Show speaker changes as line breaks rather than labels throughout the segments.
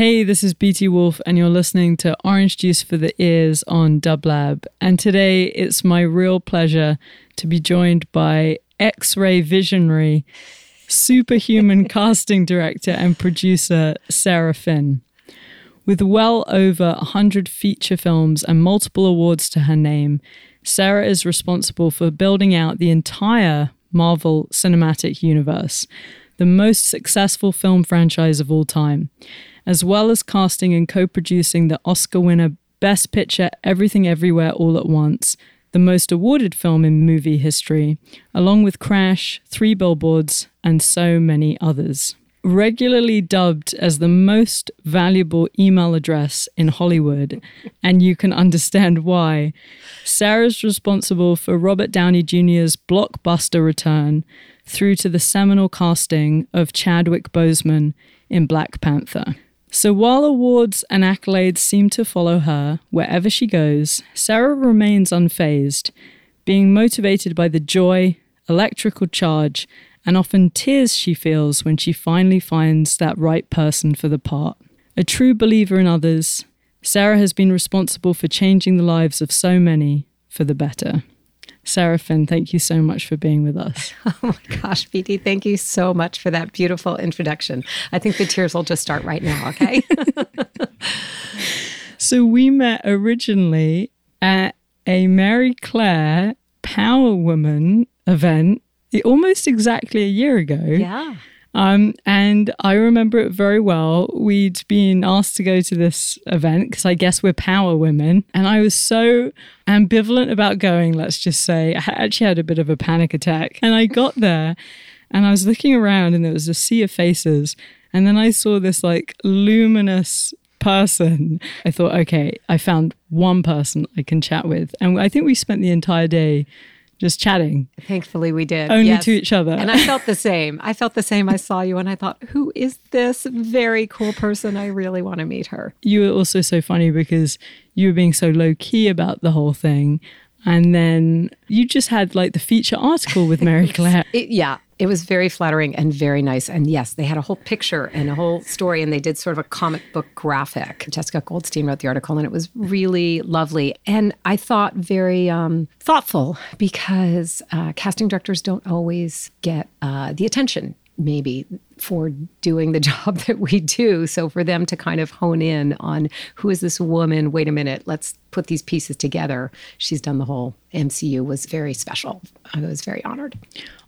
Hey, this is Beatie Wolfe, and you're listening to Orange Juice for the Ears on Dublab. And today it's my real pleasure to be joined by X ray visionary, superhuman casting director, and producer Sarah Finn. With well over 100 feature films and multiple awards to her name, Sarah is responsible for building out the entire Marvel Cinematic Universe, the most successful film franchise of all time as well as casting and co producing the Oscar winner Best Picture Everything Everywhere All at Once, the most awarded film in movie history, along with Crash, Three Billboards, and so many others. Regularly dubbed as the most valuable email address in Hollywood, and you can understand why, Sarah's responsible for Robert Downey Jr.'s blockbuster return through to the seminal casting of Chadwick Boseman in Black Panther. So while awards and accolades seem to follow her wherever she goes, Sarah remains unfazed, being motivated by the joy, electrical charge, and often tears she feels when she finally finds that right person for the part. A true believer in others, Sarah has been responsible for changing the lives of so many for the better. Sarah Finn, thank you so much for being with us.
Oh my gosh, Beatie, thank you so much for that beautiful introduction. I think the tears will just start right now, okay?
so we met originally at a Marie Claire Power Woman event almost exactly a year ago.
Yeah.
Um, and I remember it very well. We'd been asked to go to this event because I guess we're power women. And I was so ambivalent about going, let's just say. I actually had a bit of a panic attack. And I got there and I was looking around and there was a sea of faces. And then I saw this like luminous person. I thought, okay, I found one person I can chat with. And I think we spent the entire day just chatting.
Thankfully, we did.
Only yes. to each other.
And I felt the same. I felt the same. I saw you and I thought, who is this very cool person? I really want to meet her.
You were also so funny because you were being so low key about the whole thing. And then you just had like the feature article with Marie Claire.
it, yeah, it was very flattering and very nice. And yes, they had a whole picture and a whole story, and they did sort of a comic book graphic. Jessica Goldstein wrote the article, and it was really lovely. And I thought very um, thoughtful because uh, casting directors don't always get uh, the attention maybe for doing the job that we do. So for them to kind of hone in on who is this woman? Wait a minute, let's put these pieces together. She's done the whole MCU was very special. I was very honored.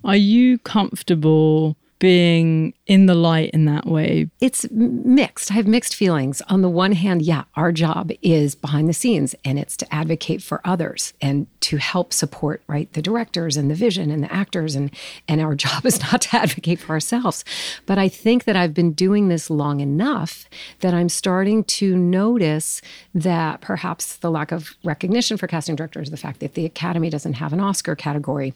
Are you comfortable being in the light in that way?
It's mixed. I have mixed feelings. On the one hand, yeah, our job is behind the scenes and it's to advocate for others and to help support, right, the directors and the vision and the actors and and our job is not to advocate for ourselves. But I think that I've been doing this long enough that I'm starting to notice that perhaps the lack of recognition for casting directors, the fact that the Academy doesn't have an Oscar category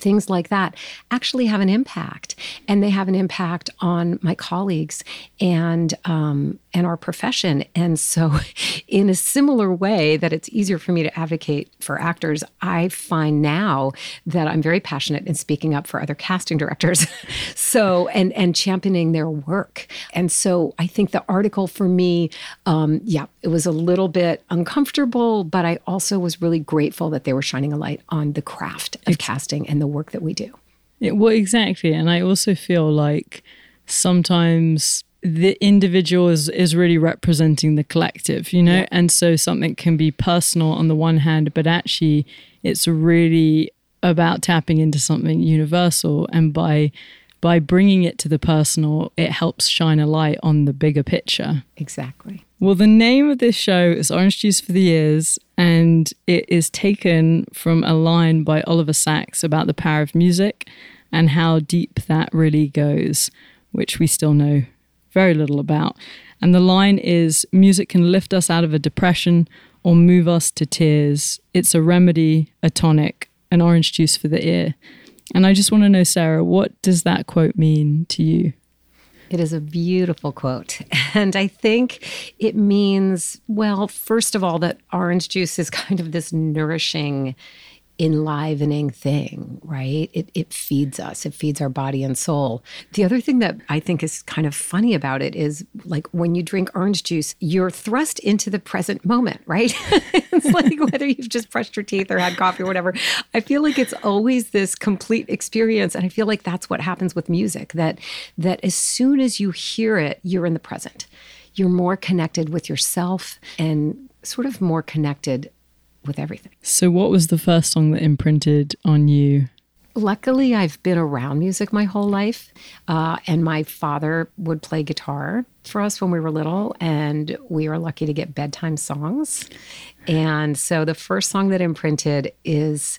things like that actually have an impact. And they have an impact on my colleagues and um, and our profession and so in a similar way that it's easier for me to advocate for actors i find now that i'm very passionate in speaking up for other casting directors so and and championing their work and so i think the article for me um, yeah it was a little bit uncomfortable but i also was really grateful that they were shining a light on the craft of casting and the work that we do.
Yeah, well, exactly. And I also feel like sometimes the individual is, is really representing the collective, you know? Yeah. And so something can be personal on the one hand, but actually it's really about tapping into something universal. And by by bringing it to the personal, it helps shine a light on the bigger picture.
Exactly.
Well, the name of this show is Orange Juice for the Ears, and it is taken from a line by Oliver Sacks about the power of music and how deep that really goes, which we still know very little about. And the line is music can lift us out of a depression or move us to tears. It's a remedy, a tonic, an orange juice for the ear. And I just want to know, Sarah, what does that quote mean to you?
It is a beautiful quote. And I think it means, well, first of all, that orange juice is kind of this nourishing enlivening thing, right? It, it feeds us, it feeds our body and soul. The other thing that I think is kind of funny about it is like when you drink orange juice, you're thrust into the present moment, right? it's like whether you've just brushed your teeth or had coffee or whatever. I feel like it's always this complete experience. And I feel like that's what happens with music that that as soon as you hear it, you're in the present. You're more connected with yourself and sort of more connected with everything.
So, what was the first song that imprinted on you?
Luckily, I've been around music my whole life. Uh, and my father would play guitar for us when we were little, and we were lucky to get bedtime songs. And so, the first song that imprinted is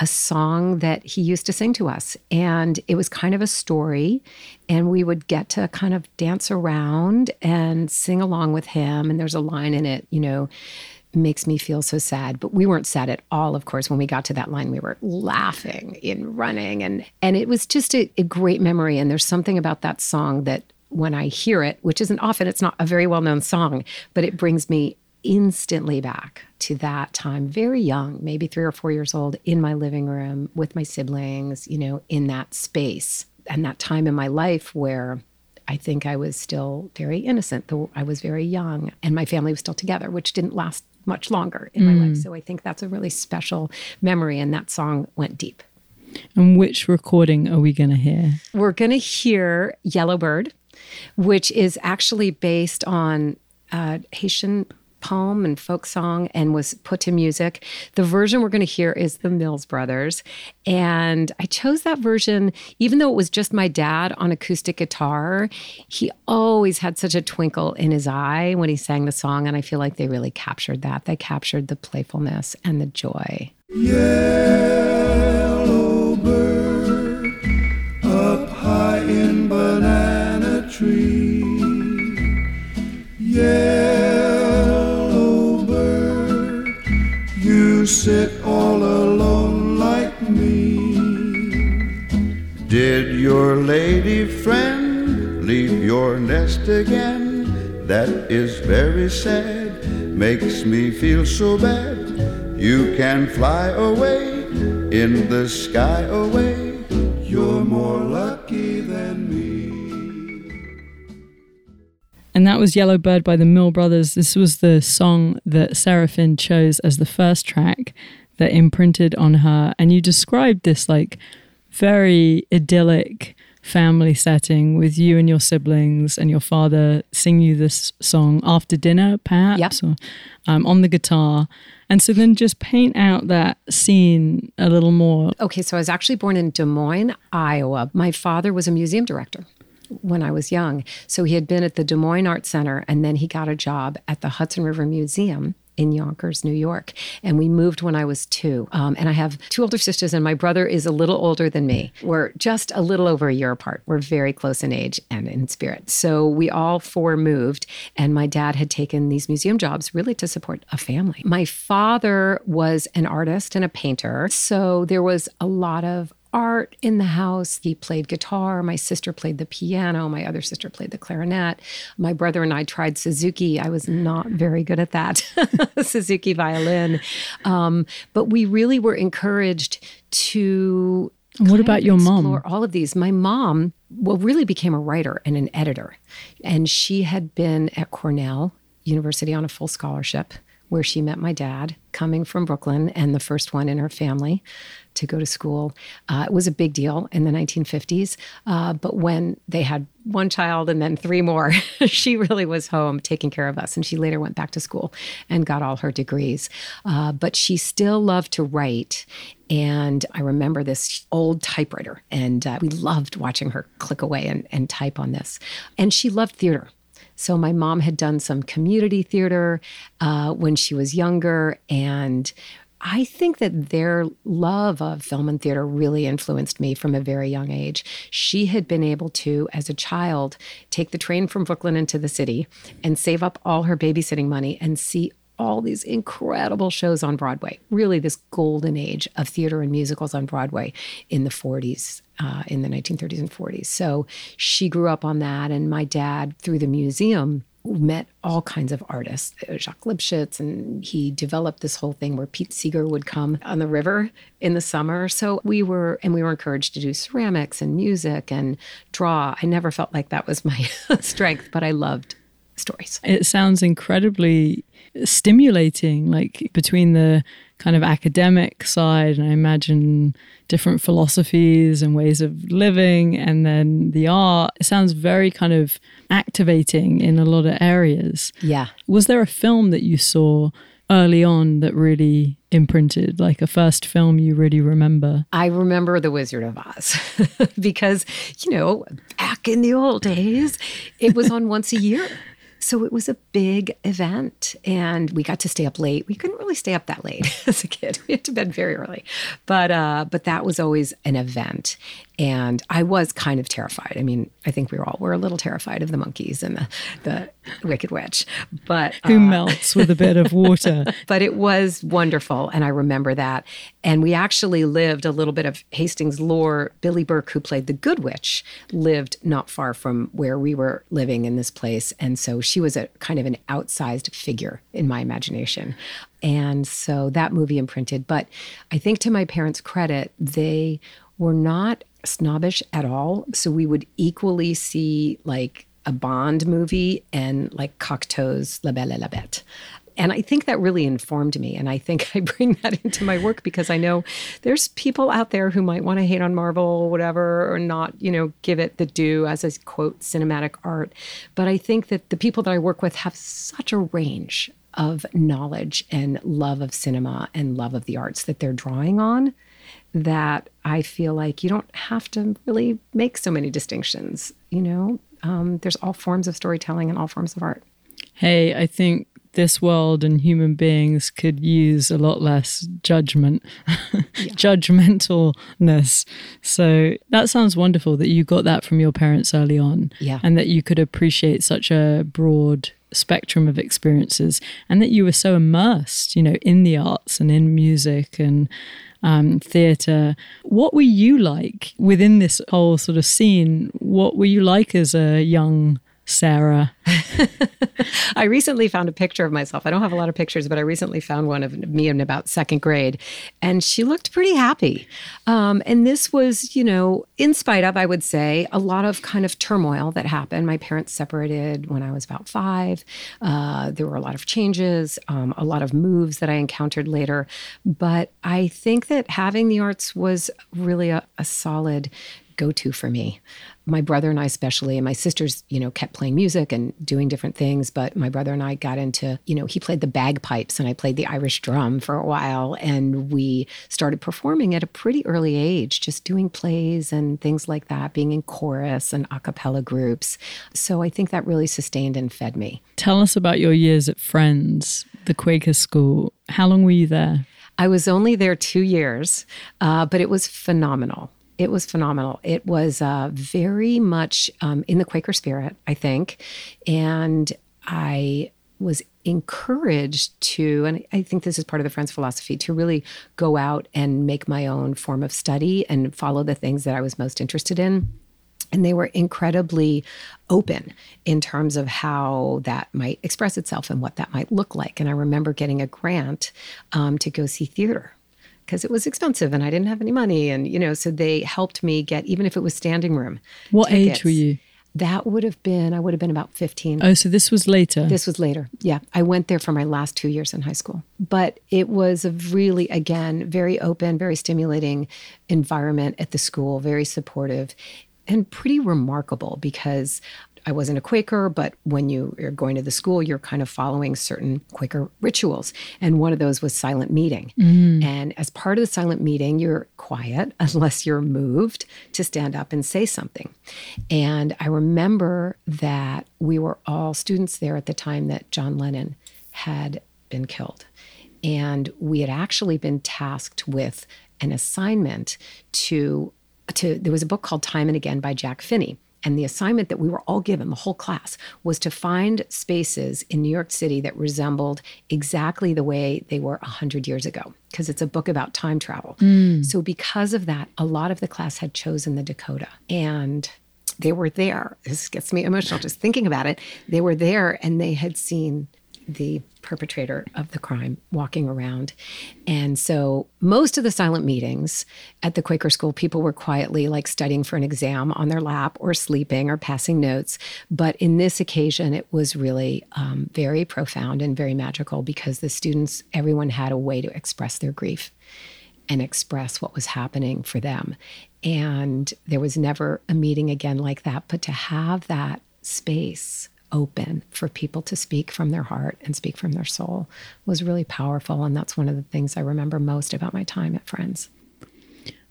a song that he used to sing to us. And it was kind of a story. And we would get to kind of dance around and sing along with him. And there's a line in it, you know, makes me feel so sad but we weren't sad at all of course. When we got to that line we were laughing and running and and it was just a, a great memory. And there's something about that song that when i hear it which isn't often it's not a very well known song but it brings me instantly back to that time very young maybe 3 or 4 years old in my living room with my siblings you know in that space. And that time in my life where I think I was still very innocent, though I was very young, and my family was still together, which didn't last much longer in mm. my life. So I think that's a really special memory, and that song went deep.
And which recording are we going to hear?
We're going to hear Yellowbird, which is actually based on uh, Haitian poem and folk song and was put to music. The version we're going to hear is the Mills Brothers. And I chose that version, even though it was just my dad on acoustic guitar. He always had such a twinkle in his eye when he sang the song. And I feel like they really captured that. They captured the playfulness and the joy.
Yellow bird up high in banana tree. Sit all alone like me. Did your lady friend leave your nest again? That is very sad, makes me feel so bad. You can fly away in the sky away. You're more lucky than me.
And that was Yellow Bird by the Mill Brothers. This was the song that Sarah Finn chose as the first track that imprinted on her. And you described this like very idyllic family setting with you and your siblings and your father sing you this song after dinner, perhaps,
yep. or
um, on the guitar. And so then just paint out that scene a little more.
Okay, so I was actually born in Des Moines, Iowa. My father was a museum director when I was young. So he had been at the Des Moines Art Center and then he got a job at the Hudson River Museum in Yonkers, New York. And we moved when I was two. Um, and I have two older sisters, and my brother is a little older than me. We're just a little over a year apart. We're very close in age and in spirit. So we all four moved, and my dad had taken these museum jobs really to support a family. My father was an artist and a painter. So there was a lot of art in the house. He played guitar. My sister played the piano. My other sister played the clarinet. My brother and I tried Suzuki. I was not very good at that, Suzuki violin. Um, but we really were encouraged to.
What about your mom?
All of these. My mom, well, really became a writer and an editor. And she had been at Cornell University on a full scholarship where she met my dad, coming from Brooklyn and the first one in her family to go to school. Uh, it was a big deal in the 1950s. Uh, but when they had one child and then three more, she really was home taking care of us. And she later went back to school and got all her degrees. Uh, but she still loved to write. And I remember this old typewriter, and uh, we loved watching her click away and, and type on this. And she loved theater. So my mom had done some community theater uh, when she was younger, and I think that their love of film and theater really influenced me from a very young age. She had been able to, as a child, take the train from Brooklyn into the city and save up all her babysitting money and see all these incredible shows on Broadway. Really, this golden age of theater and musicals on Broadway in the 40s, uh, in the 1930s and 40s. So she grew up on that. And my dad, through the museum, met all kinds of artists, uh, Jacques Lipchitz, and he developed this whole thing where Pete Seeger would come on the river in the summer. So we were, and we were encouraged to do ceramics and music and draw. I never felt like that was my strength, but I loved stories.
It sounds incredibly stimulating, like between the kind of academic side, and I imagine different philosophies and ways of living, and then the art. It sounds very kind of activating in a lot of areas.
Yeah.
Was there a film that you saw early on that really imprinted, like a first film you really remember?
I remember The Wizard of Oz because, you know, back in the old days, it was on once a year. So it was a big event and we got to stay up late. We couldn't really stay up that late as a kid. We had to bed very early. But uh, but that was always an event. And I was kind of terrified. I mean, I think we were all were a little terrified of the monkeys and the, the Wicked Witch. But
who uh, melts with a bit of water.
but it was wonderful, and I remember that. And we actually lived a little bit of Hastings lore. Billie Burke, who played the Good Witch, lived not far from where we were living in this place, and so she was a kind of an outsized figure in my imagination. And so that movie imprinted. But I think to my parents' credit, they were not snobbish at all. So we would equally see like a Bond movie and like Cocteau's La Belle et la Bête. And I think that really informed me. And I think I bring that into my work because I know there's people out there who might want to hate on Marvel whatever, or not, you know, give it the due as a quote cinematic art. But I think that the people that I work with have such a range of knowledge and love of cinema and love of the arts that they're drawing on that I feel like you don't have to really make so many distinctions. You know, um, there's all forms of storytelling and all forms of art.
Hey, I think this world and human beings could use a lot less judgment, judgmentalness. So that sounds wonderful that you got that from your parents early on.
Yeah.
And that you could appreciate such a broad spectrum of experiences and that you were so immersed, you know, in the arts and in music and um, theatre. What were you like within this whole sort of scene? What were you like as a young Sarah?
I recently found a picture of myself. I don't have a lot of pictures, but I recently found one of me in about second grade, and she looked pretty happy. Um, and this was, you know, in spite of, I would say, a lot of kind of turmoil that happened. My parents separated when I was about five. Uh, there were a lot of changes, um, a lot of moves that I encountered later. But I think that having the arts was really a, a solid go to for me my brother and I, especially, and my sisters, you know, kept playing music and doing different things. But my brother and I got into, you know, he played the bagpipes and I played the Irish drum for a while. And we started performing at a pretty early age, just doing plays and things like that, being in chorus and a cappella groups. So I think that really sustained and fed me.
Tell us about your years at Friends, the Quaker school. How long were you there?
I was only there two years, uh, but it was phenomenal. It was phenomenal. It was uh, very much um, in the Quaker spirit, I think. And I was encouraged to, and I think this is part of the Friends philosophy, to really go out and make my own form of study and follow the things that I was most interested in. And they were incredibly open in terms of how that might express itself and what that might look like. And I remember getting a grant um, to go see theater because it was expensive and I didn't have any money. And, you know, so they helped me get, even if it was standing room.
What
tickets.
age were you?
That would have been, I would have been about 15.
Oh, so this was later?
This was later. Yeah. I went there for my last two years in high school. But it was a really, again, very open, very stimulating environment at the school, very supportive and pretty remarkable because I wasn't a Quaker, but when you are going to the school, you're kind of following certain Quaker rituals. And one of those was silent meeting. Mm. And as part of the silent meeting, you're quiet unless you're moved to stand up and say something. And I remember that we were all students there at the time that John Lennon had been killed. And we had actually been tasked with an assignment to to there was a book called Time and Again by Jack Finney and the assignment that we were all given, the whole class, was to find spaces in New York City that resembled exactly the way they were 100 years ago, because it's a book about time travel. Mm. So, because of that, a lot of the class had chosen the Dakota. And they were there. This gets me emotional just thinking about it. They were there and they had seen the perpetrator of the crime walking around. And so most of the silent meetings at the Quaker school, people were quietly like studying for an exam on their lap or sleeping or passing notes. But in this occasion, it was really um, very profound and very magical because the students, everyone had a way to express their grief and express what was happening for them. And there was never a meeting again like that. But to have that space open for people to speak from their heart and speak from their soul was really powerful. And that's one of the things I remember most about my time at Friends.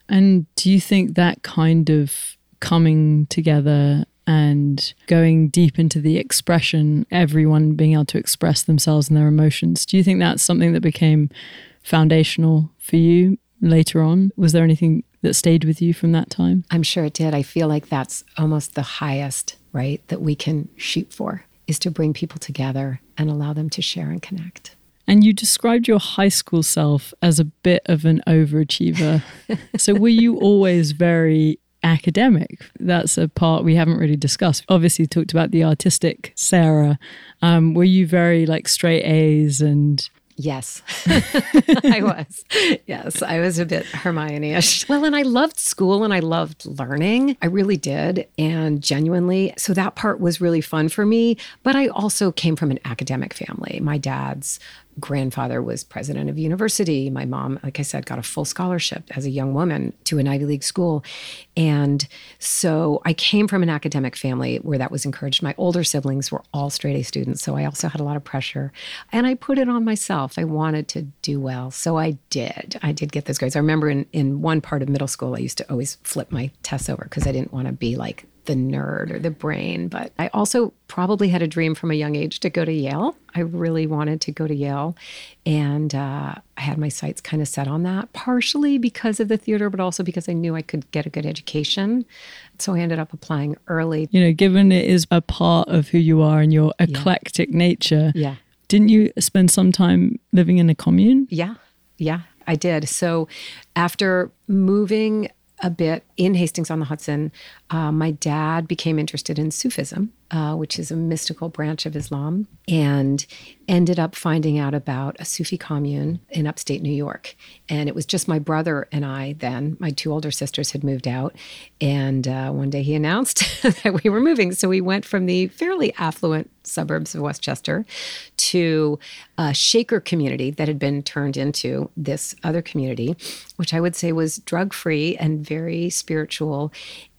And do you think that kind of coming together and going deep into the expression, everyone being able to express themselves and their emotions, do you think that's something that became foundational for you later on? Was there anything that stayed with you from that time?
I'm sure it did. I feel like that's almost the highest, right, that we can shoot for is to bring people together and allow them to share and connect.
And you described your high school self as a bit of an overachiever. so were you always very academic? That's a part we haven't really discussed. Obviously, talked about the artistic Sarah. Um, were you very like straight A's and
Yes, I was. Yes, I was a bit Hermione ish. Well, and I loved school and I loved learning. I really did. And genuinely, so that part was really fun for me. But I also came from an academic family. My dad's grandfather was president of university. My mom, like I said, got a full scholarship as a young woman to an Ivy League school. And so I came from an academic family where that was encouraged. My older siblings were all straight A students. So I also had a lot of pressure. And I put it on myself. I wanted to do well. So I did. I did get those grades. I remember in, in one part of middle school, I used to always flip my tests over because I didn't want to be like the nerd or the brain, but I also probably had a dream from a young age to go to Yale. I really wanted to go to Yale. And uh, I had my sights kind of set on that, partially because of the theater, but also because I knew I could get a good education. So I ended up applying early.
You know, given it is a part of who you are and your eclectic yeah. nature.
Yeah.
Didn't you spend some time living in a commune?
Yeah. Yeah, I did. So after moving a bit in Hastings on the Hudson, uh, my dad became interested in Sufism, uh, which is a mystical branch of Islam, and ended up finding out about a Sufi commune in upstate New York. And it was just my brother and I then. My two older sisters had moved out. And uh, one day he announced that we were moving. So we went from the fairly affluent suburbs of Westchester to a Shaker community that had been turned into this other community, which I would say was drug free and very spiritual.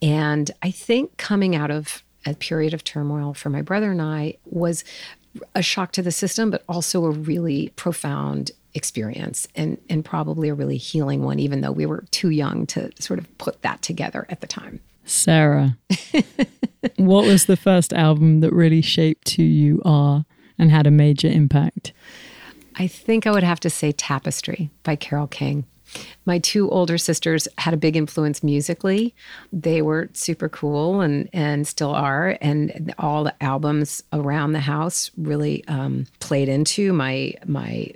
And I think coming out of a period of turmoil for my brother and I was a shock to the system, but also a really profound experience and, and probably a really healing one, even though we were too young to sort of put that together at the time.
Sarah, what was the first album that really shaped who you are and had a major impact?
I think I would have to say Tapestry by Carole King. My two older sisters had a big influence musically. They were super cool and and still are. And all the albums around the house really um, played into my my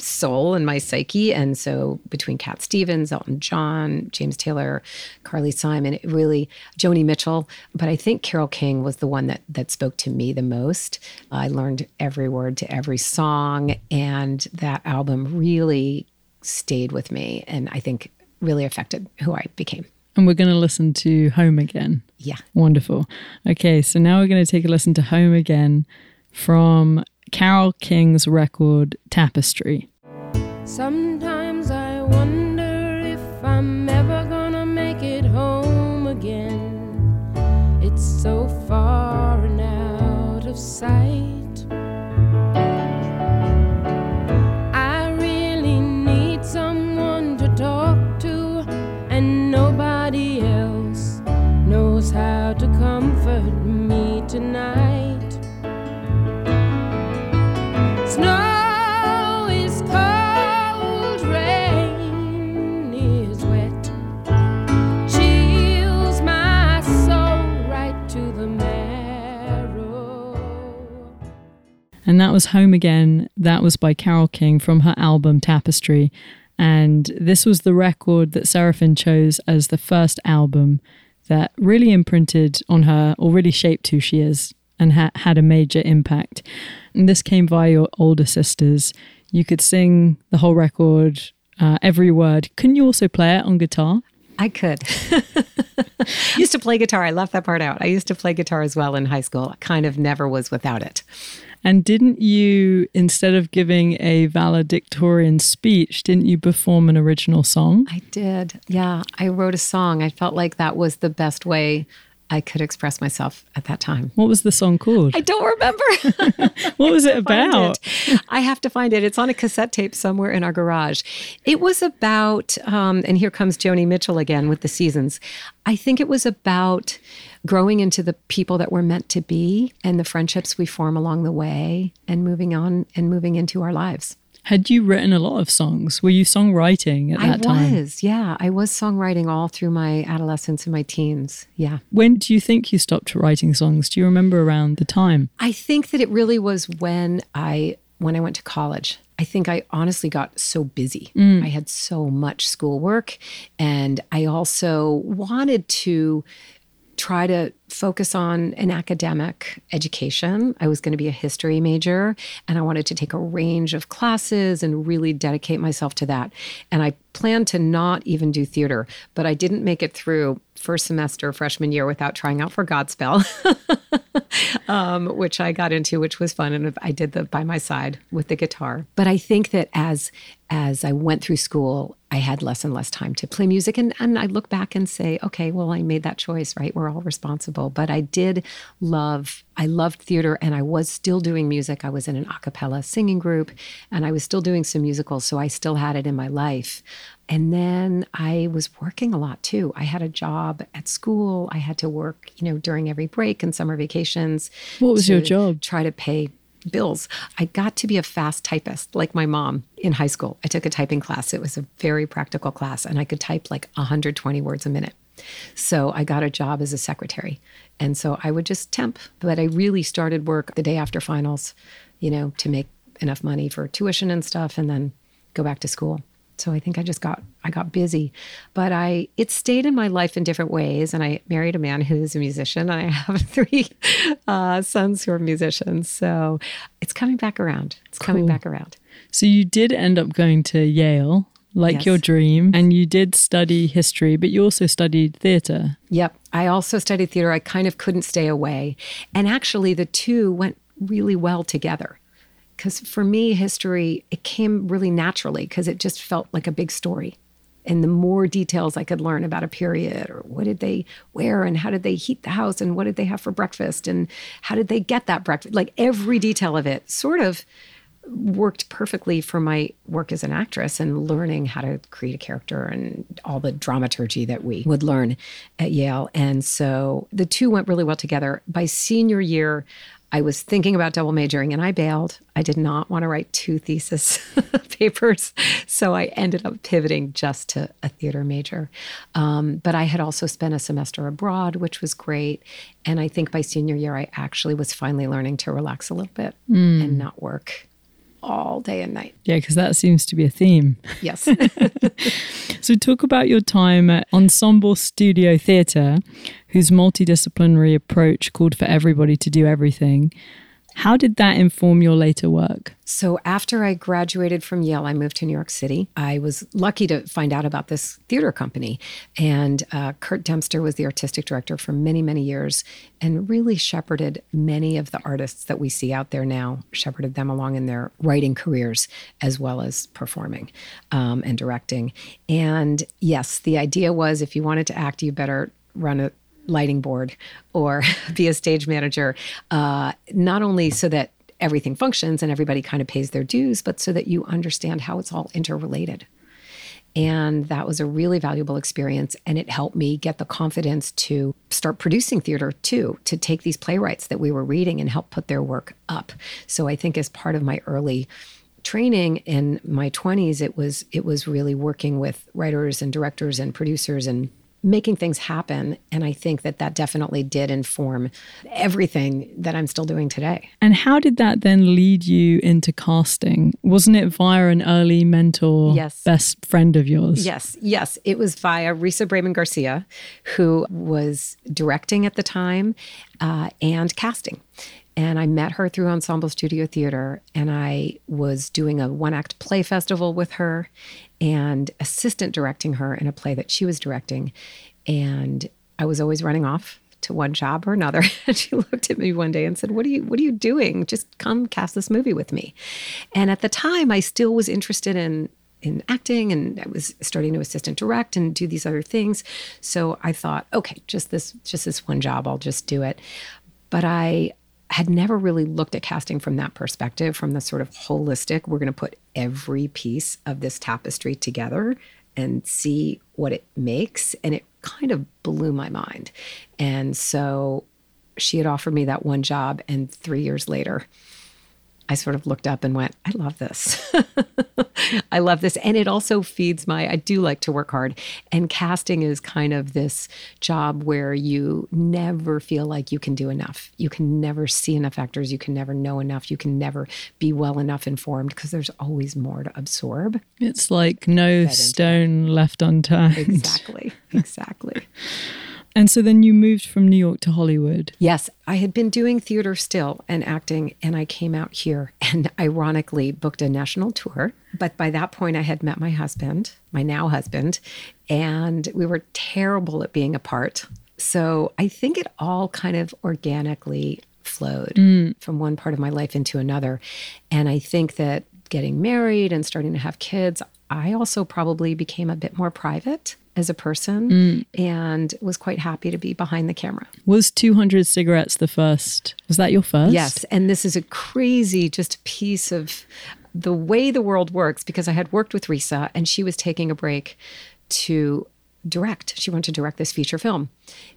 soul and my psyche. And so between Cat Stevens, Elton John, James Taylor, Carly Simon, it really Joni Mitchell. But I think Carole King was the one that that spoke to me the most. I learned every word to every song, and that album really stayed with me and I think really affected who I became.
And we're going to listen to Home Again.
Yeah.
Wonderful. Okay, so now we're going to take a listen to Home Again from Carole King's record Tapestry.
Sometimes I wonder if I'm ever going to make it home again. It's so far and out of sight.
And that was Home Again. That was by Carole King from her album Tapestry. And this was the record that Sarah Finn chose as the first album that really imprinted on her or really shaped who she is and ha- had a major impact. And this came via your older sisters. You could sing the whole record, uh, every word. Couldn't you also play it on guitar?
I could. used to play guitar. I left that part out. I used to play guitar as well in high school. I kind of never was without it.
And didn't you, instead of giving a valedictorian speech, didn't you perform an original song?
I did. Yeah. I wrote a song. I felt like that was the best way I could express myself at that time.
What was the song called?
I don't remember.
what was it about?
It. I have to find it. It's on a cassette tape somewhere in our garage. It was about, um, and here comes Joni Mitchell again with the seasons. I think it was about growing into the people that we're meant to be and the friendships we form along the way and moving on and moving into our lives.
Had you written a lot of songs? Were you songwriting at that time?
I was, yeah. I was songwriting all through my adolescence and my teens. Yeah.
When do you think you stopped writing songs? Do you remember around the time?
I think that it really was when I when I went to college. I think I honestly got so busy. Mm. I had so much schoolwork and I also wanted to try to focus on an academic education. I was going to be a history major and I wanted to take a range of classes and really dedicate myself to that. And I planned to not even do theater, but I didn't make it through first semester freshman year without trying out for Godspell, um, which I got into, which was fun, and I did the by my side with the guitar. But I think that as as I went through school, I had less and less time to play music, and and I look back and say, okay, well, I made that choice, right? We're all responsible. But I did love, I loved theater, and I was still doing music. I was in an a cappella singing group, and I was still doing some musicals, so I still had it in my life. And then I was working a lot too. I had a job at school. I had to work, you know, during every break and summer vacations.
What was your job?
Try to pay bills. I got to be a fast typist like my mom in high school. I took a typing class. It was a very practical class and I could type like 120 words a minute. So I got a job as a secretary. And so I would just temp, but I really started work the day after finals, you know, to make enough money for tuition and stuff and then go back to school so i think i just got i got busy. But i it stayed in my life in different ways. And i married a man who's a musician and i have three uh, sons who are musicians. So it's coming back around. It's cool. coming back around.
So you did end up going to yale like yes. your dream. And you did study history but you also studied theater.
Yep. I also studied theater. I kind of couldn't stay away. And actually the two went really well together because for me, history, it came really naturally because it just felt like a big story. And the more details I could learn about a period or what did they wear and how did they heat the house and what did they have for breakfast and how did they get that breakfast, like every detail of it sort of worked perfectly for my work as an actress and learning how to create a character and all the dramaturgy that we would learn at Yale. And so the two went really well together. By senior year, I was thinking about double majoring and I bailed. I did not want to write two thesis papers. So I ended up pivoting just to a theater major. Um, but I had also spent a semester abroad, which was great. And I think by senior year, I actually was finally learning to relax a little bit mm. and not work all day and night.
Yeah, because that seems to be a theme.
Yes.
so, talk about your time at Ensemble Studio Theatre, whose multidisciplinary approach called for everybody to do everything. How did that inform your later work?
So, after I graduated from Yale, I moved to New York City. I was lucky to find out about this theater company. And uh, Curt Dempster was the artistic director for many, many years and really shepherded many of the artists that we see out there now, shepherded them along in their writing careers as well as performing um, and directing. And yes, the idea was if you wanted to act, you better run a lighting board or be a stage manager, uh, not only so that everything functions and everybody kind of pays their dues, but so that you understand how it's all interrelated. And that was a really valuable experience. And it helped me get the confidence to start producing theater too, to take these playwrights that we were reading and help put their work up. So I think as part of my early training in my 20s, it was it was really working with writers and directors and producers and making things happen. And I think that that definitely did inform everything that I'm still doing today.
And how did that then lead you into casting? Wasn't it via an early mentor,
Yes.
best friend of yours?
Yes, yes. It was via Risa Bramon Garcia, who was directing at the time uh, and casting. And I met her through Ensemble Studio Theater, and I was doing a one act play festival with her and assistant directing her in a play that she was directing. And I was always running off to one job or another. And she looked at me one day and said, What are you what are you doing? Just come cast this movie with me. And at the time I still was interested in in acting and I was starting to assistant direct and do these other things. So I thought, okay, just this just this one job, I'll just do it. But I had never really looked at casting from that perspective, from the sort of holistic, we're going to put every piece of this tapestry together and see what it makes. And it kind of blew my mind. And so she had offered me that one job. And three years later, I sort of looked up and went, I love this. I love this. And it also feeds my, I do like to work hard. And casting is kind of this job where you never feel like you can do enough. You can never see enough actors. You can never know enough. You can never be well enough informed because there's always more to absorb.
It's like no stone left unturned.
Exactly. Exactly.
And so then you moved from New York to Hollywood.
Yes, I had been doing theater still and acting, and I came out here and ironically booked a national tour. But by that point, I had met my husband, my now husband, and we were terrible at being apart. So I think it all kind of organically flowed mm. from one part of my life into another. And I think that getting married and starting to have kids, I also probably became a bit more private as a person mm. and was quite happy to be behind the camera.
Was 200 cigarettes the first? Was that your first?
Yes. And this is a crazy just piece of the way the world works because I had worked with Risa and she was taking a break to direct. She wanted to direct this feature film.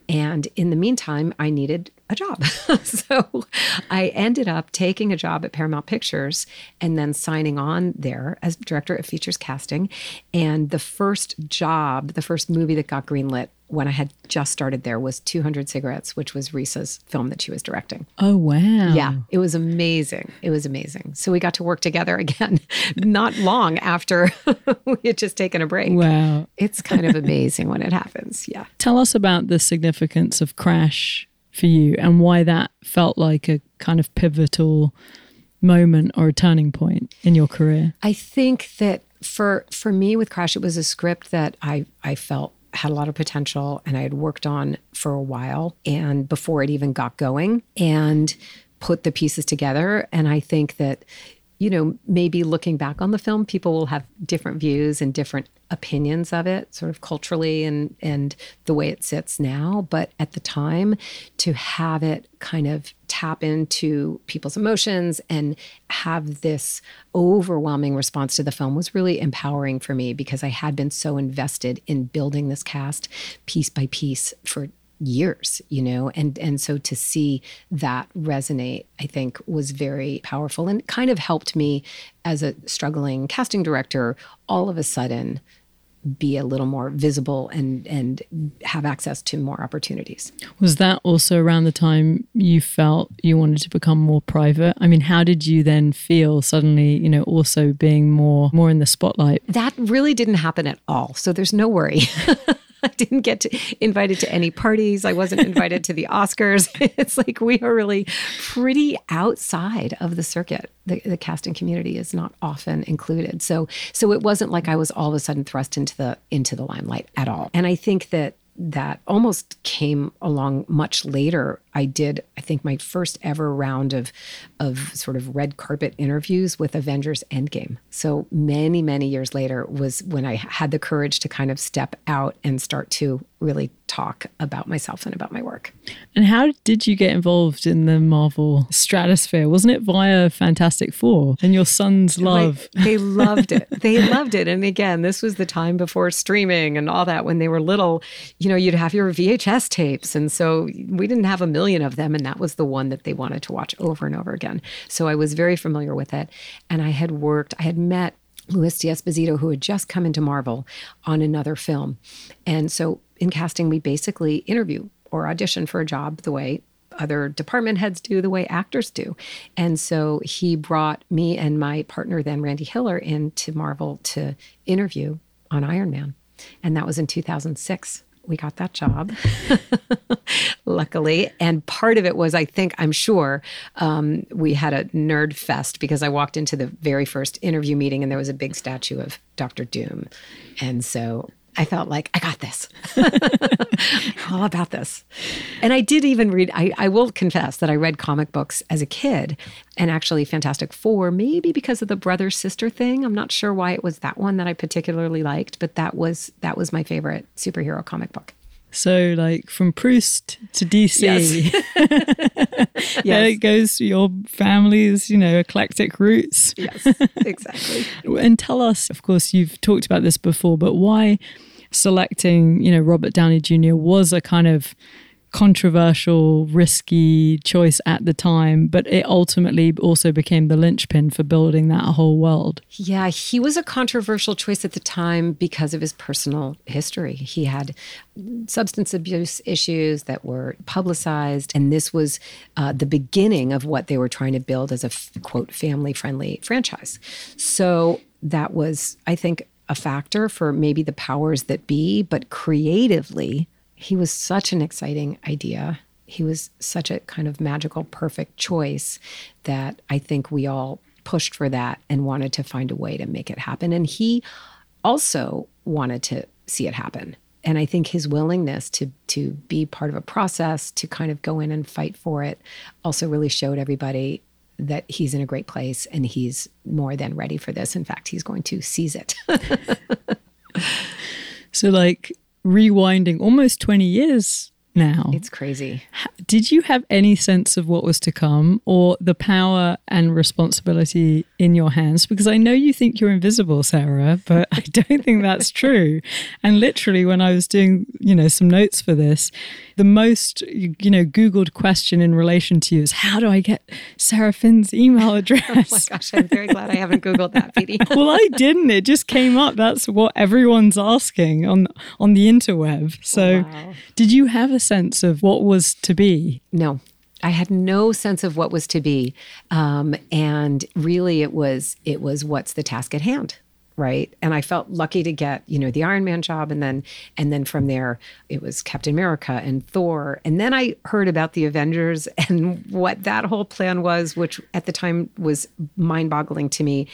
And in the meantime, I needed a job. so I ended up taking a job at Paramount Pictures and then signing on there as director of features casting. And the first job, the first movie that got greenlit when I had just started there was 200 Cigarettes, which was Risa's film that she was directing.
Oh, wow.
Yeah, it was amazing. It was amazing. So we got to work together again, not long after we had just taken a break.
Wow.
It's kind of amazing when it happens. Yeah.
Tell us about the significance of Crash for you and why that felt like a kind of pivotal moment or a turning point in your career.
I think that for for me with Crash, it was a script that I I felt had a lot of potential and I had worked on for a while and before it even got going and put the pieces together. And I think that, you know, maybe looking back on the film, people will have different views and different opinions of it, sort of culturally and and the way it sits now. But at the time, to have it kind of tap into people's emotions and have this overwhelming response to the film was really empowering for me because I had been so invested in building this cast piece by piece for years you know and and so to see that resonate i think was very powerful and kind of helped me as a struggling casting director all of a sudden be a little more visible and and have access to more opportunities
Was that also around the time you felt you wanted to become more private? I mean, how did you then feel suddenly, you know, also being more more in the spotlight?
that really didn't happen at all so there's no worry I didn't get to, invited to any parties. I wasn't invited to the Oscars. It's like we are really pretty outside of the circuit. The, the casting community is not often included. So so it wasn't like I was all of a sudden thrust into the into the limelight at all. And I think that that almost came along much later. I did, I think, my first ever round of of sort of red carpet interviews with Avengers Endgame. So many, many years later was when I had the courage to kind of step out and start to really talk about myself and about my work.
And how did you get involved in the Marvel stratosphere? Wasn't it via Fantastic Four and your son's love?
Like, they loved it. They loved it. And again, this was the time before streaming and all that. When they were little, you know, you'd have your VHS tapes. And so we didn't have a million of them. And that was the one that they wanted to watch over and over again. So I was very familiar with it. And I had worked, I had met Louis D'Esposito, who had just come into Marvel on another film. And so in casting, we basically interview or audition for a job the way other department heads do, the way actors do. And so he brought me and my partner, then Randi Hiller, into Marvel to interview on Iron Man. And that was in 2006 we got that job, luckily. And part of it was, I think, I'm sure, um, we had a nerd fest because I walked into the very first interview meeting and there was a big statue of Dr. Doom. And so I felt like I got this. all about this. And I did even read, I, I, will confess that I read comic books as a kid and actually Fantastic Four, maybe because of the brother sister thing. I'm not sure why it was that one that I particularly liked, but that was that was my favorite superhero comic book.
So, like from Proust to DC, yes. yes. it goes. To your family's, you know, eclectic roots.
Yes, exactly.
and tell us, of course, you've talked about this before, but why selecting, you know, Robert Downey Jr. was a kind of controversial, risky choice at the time, but it ultimately also became the linchpin for building that whole world.
Yeah, he was a controversial choice at the time because of his personal history. He had substance abuse issues that were publicized, and this was uh, the beginning of what they were trying to build as a quote family friendly franchise. So that was, I think, a factor for maybe the powers that be, but creatively, he was such an exciting idea. He was such a kind of magical, perfect choice that I think we all pushed for that and wanted to find a way to make it happen. And he also wanted to see it happen. And I think his willingness to to be part of a process, to kind of go in and fight for it, also really showed everybody that he's in a great place and he's more than ready for this. In fact, he's going to seize it.
so, like, rewinding almost 20 years now.
It's crazy.
Did you have any sense of what was to come or the power and responsibility in your hands? Because I know you think you're invisible, Sarah, but I don't think that's true. And literally, when I was doing, you know, some notes for this, the most, you know, Googled question in relation to you is how do I get Sarah Finn's email address? oh
my gosh, I'm very glad I haven't Googled that, Beatie.
well, I didn't. It just came up. That's what everyone's asking on on the interweb. So, wow. did you have a sense of what was to be?
No. I had no sense of what was to be, um, and really, it was it was what's the task at hand right? And i felt lucky to get you know the iron man job and then and then from there it was captain america and thor. And then i heard about the avengers and what that whole plan was which at the time was mind-boggling to me.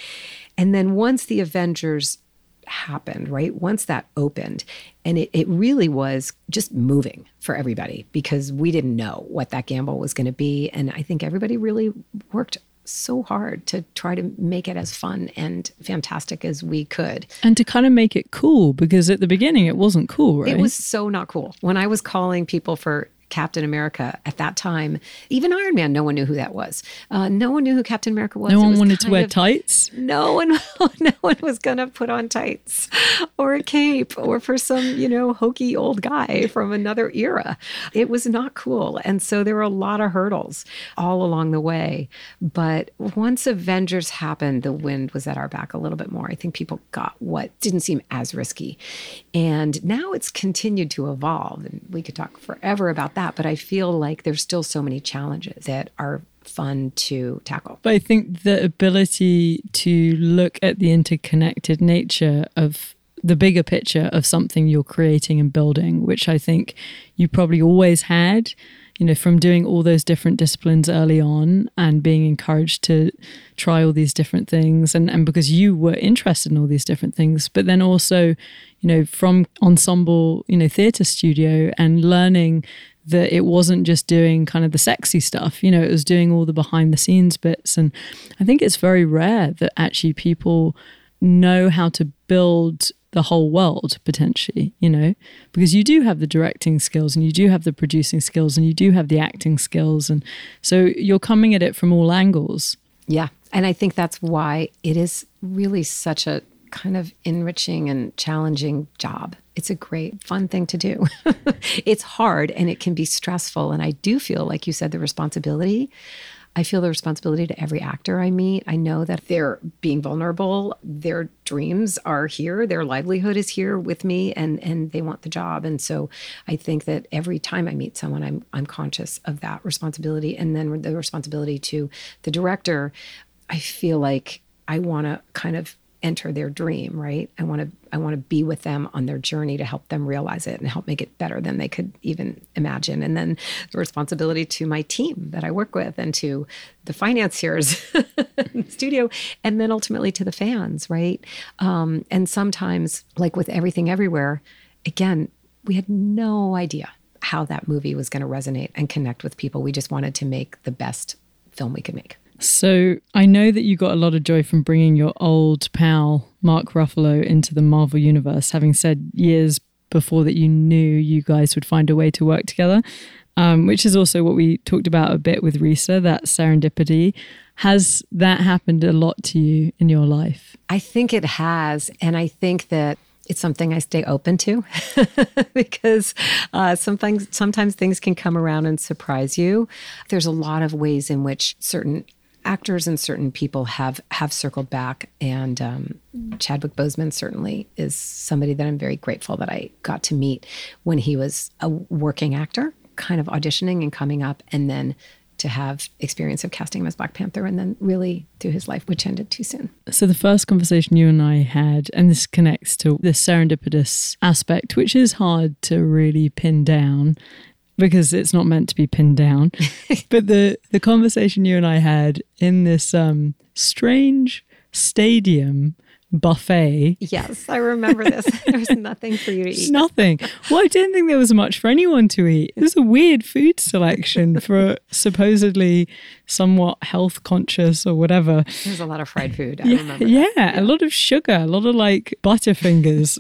And then once the avengers happened right once that opened and it, it really was just moving for everybody because we didn't know what that gamble was going to be. And i think everybody really worked so hard to try to make it as fun and fantastic as we could.
And to kind of make it cool because at the beginning it wasn't cool, right?
It was so not cool. When I was calling people for Captain America at that time. Even Iron Man, no one knew who that was. Uh, no one knew who Captain America was.
No one
was
wanted to wear of, tights.
No one, no one was going to put on tights or a cape or for some, you know, hokey old guy from another era. It was not cool, and so there were a lot of hurdles all along the way. But once Avengers happened, the wind was at our back a little bit more. I think people got what didn't seem as risky, and now it's continued to evolve. And we could talk forever that, but I feel like there's still so many challenges that are fun to tackle.
But I think the ability to look at the interconnected nature of the bigger picture of something you're creating and building, which I think you probably always had, you know, from doing all those different disciplines early on and being encouraged to try all these different things and, and because you were interested in all these different things, but then also, you know, from ensemble, you know, theatre studio and learning that it wasn't just doing kind of the sexy stuff, you know, it was doing all the behind the scenes bits. And I think it's very rare that actually people know how to build the whole world potentially, you know, because you do have the directing skills and you do have the producing skills and you do have the acting skills. And so you're coming at it from all angles.
Yeah. And I think that's why it is really such a kind of enriching and challenging job. It's a great, fun thing to do. it's hard and it can be stressful. And I do feel, like you said, the responsibility. I feel the responsibility to every actor I meet. I know that they're being vulnerable. Their dreams are here. Their livelihood is here with me and and they want the job. And so I think that every time I meet someone I'm I'm conscious of that responsibility and then the responsibility to the director. I feel like I want to kind of enter their dream, right? I want to I want to be with them on their journey to help them realize it and help make it better than they could even imagine. And then the responsibility to my team that I work with and to the financiers in the studio and then ultimately to the fans, right? Um, and sometimes like with everything everywhere, again, we had no idea how that movie was going to resonate and connect with people. We just wanted to make the best film we could make.
So I know that you got a lot of joy from bringing your old pal Mark Ruffalo into the Marvel universe, having said years before that you knew you guys would find a way to work together, um, which is also what we talked about a bit with Risa, that serendipity. Has that happened a lot to you in your life?
I think it has. And I think that it's something I stay open to because uh, sometimes sometimes things can come around and surprise you. There's a lot of ways in which certain actors and certain people have have circled back, and um, Chadwick Boseman certainly is somebody that I'm very grateful that I got to meet when he was a working actor, kind of auditioning and coming up, and then to have experience of casting him as Black Panther and then really through his life, which ended too soon.
So the first conversation you and I had, and this connects to the serendipitous aspect, which is hard to really pin down, because it's not meant to be pinned down. but the the conversation you and I had in this um, strange stadium buffet.
Yes, I remember this. there was nothing for you to eat.
Nothing. Well, I didn't think there was much for anyone to eat. It was a weird food selection for supposedly somewhat health conscious or whatever.
There's a lot of fried food.
I yeah, yeah, yeah, a lot of sugar, a lot of like butterfingers.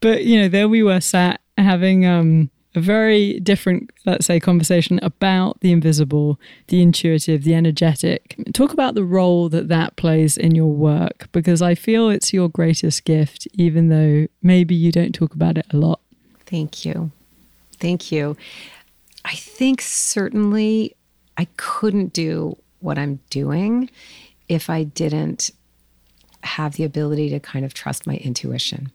but you know, there we were sat having um a very different, let's say, conversation about the invisible, the intuitive, the energetic. Talk about the role that that plays in your work, because I feel it's your greatest gift, even though maybe you don't talk about it a lot.
Thank you. Thank you. I think certainly I couldn't do what I'm doing if I didn't have the ability to kind of trust my intuition.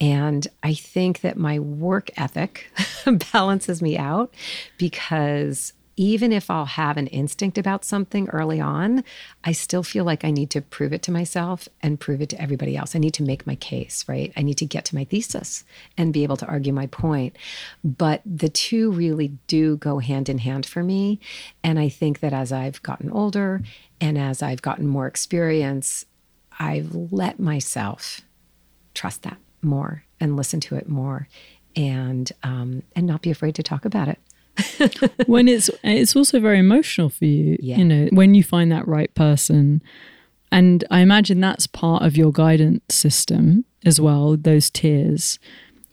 And I think that my work ethic balances me out because even if I'll have an instinct about something early on, I still feel like I need to prove it to myself and prove it to everybody else. I need to make my case, right? I need to get to my thesis and be able to argue my point. But the two really do go hand in hand for me. And I think that as I've gotten older and as I've gotten more experience, I've let myself trust that more and listen to it more and um, and not be afraid to talk about it.
When it's it's also very emotional for you
yeah.
you know when you find that right person. And i imagine that's part of your guidance system as well those tears.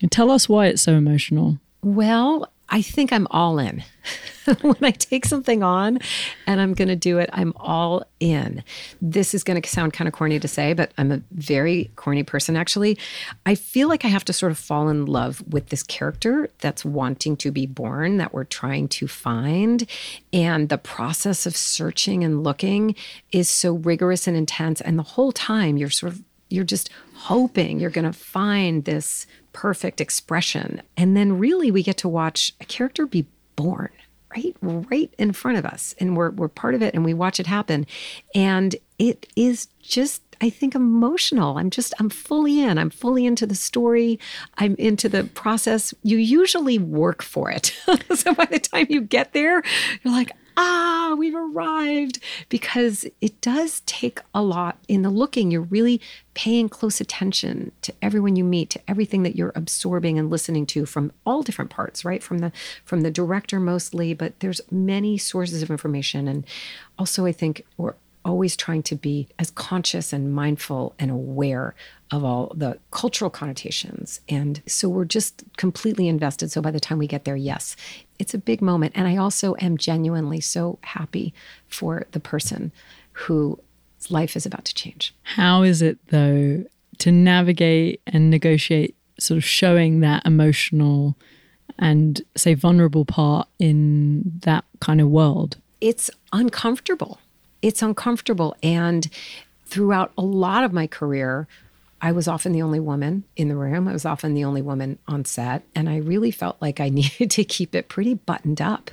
And tell us why it's so emotional.
Well I think I'm all in. when I take something on and I'm going to do it, I'm all in. This is going to sound kind of corny to say, but I'm a very corny person actually. I feel like I have to sort of fall in love with this character that's wanting to be born, that we're trying to find. And the process of searching and looking is so rigorous and intense. And the whole time you're sort of you're just hoping you're going to find this perfect expression. And then really we get to watch a character be born right right in front of us and we're we're part of it and we watch it happen and it is just I think emotional. I'm just I'm fully in. I'm fully into the story. I'm into the process. You usually work for it. so by the time you get there, you're like, ah, we've arrived. Because it does take a lot in the looking. You're really paying close attention to everyone you meet, to everything that you're absorbing and listening to from all different parts, right? From the from the director mostly, but there's many sources of information. And also I think we're always trying to be as conscious and mindful and aware of all the cultural connotations. And so we're just completely invested. So by the time we get there, yes, it's a big moment. And I also am genuinely so happy for the person whose life is about to change.
How is it, though, to navigate and negotiate sort of showing that emotional and, say, vulnerable part in that kind of world?
it's uncomfortable. It's uncomfortable. And throughout a lot of my career, I was often the only woman in the room. I was often the only woman on set, and I really felt like I needed to keep it pretty buttoned up.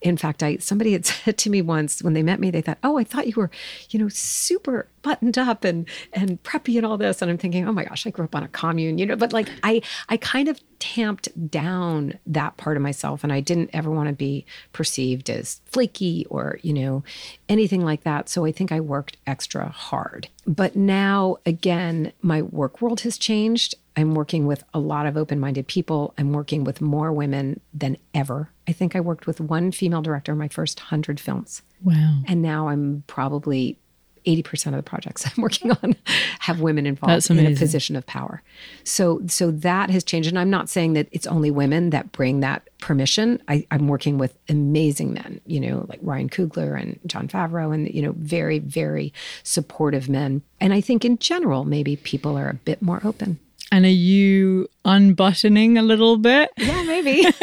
In fact, I somebody had said to me once when they met me, they thought, "Oh, I thought you were, you know, super buttoned up and and preppy and all this." And I'm thinking, "Oh my gosh, I grew up on a commune, you know." But like, I I kind of tamped down that part of myself, and I didn't ever want to be perceived as flaky or you know anything like that. So I think I worked extra hard. But now, again, my work world has changed. I'm working with a lot of open minded people. I'm working with more women than ever. I think I worked with one female director in my first 100 films.
Wow.
And now I'm probably 80% of the projects I'm working on have women involved in a position of power. So so that has changed. And I'm not saying that it's only women that bring that permission. I, I'm working with amazing men, you know, like Ryan Coogler and Jon Favreau and, you know, very, very supportive men. And I think in general, maybe people are a bit more open.
And are you unbuttoning a little bit?
Yeah, maybe.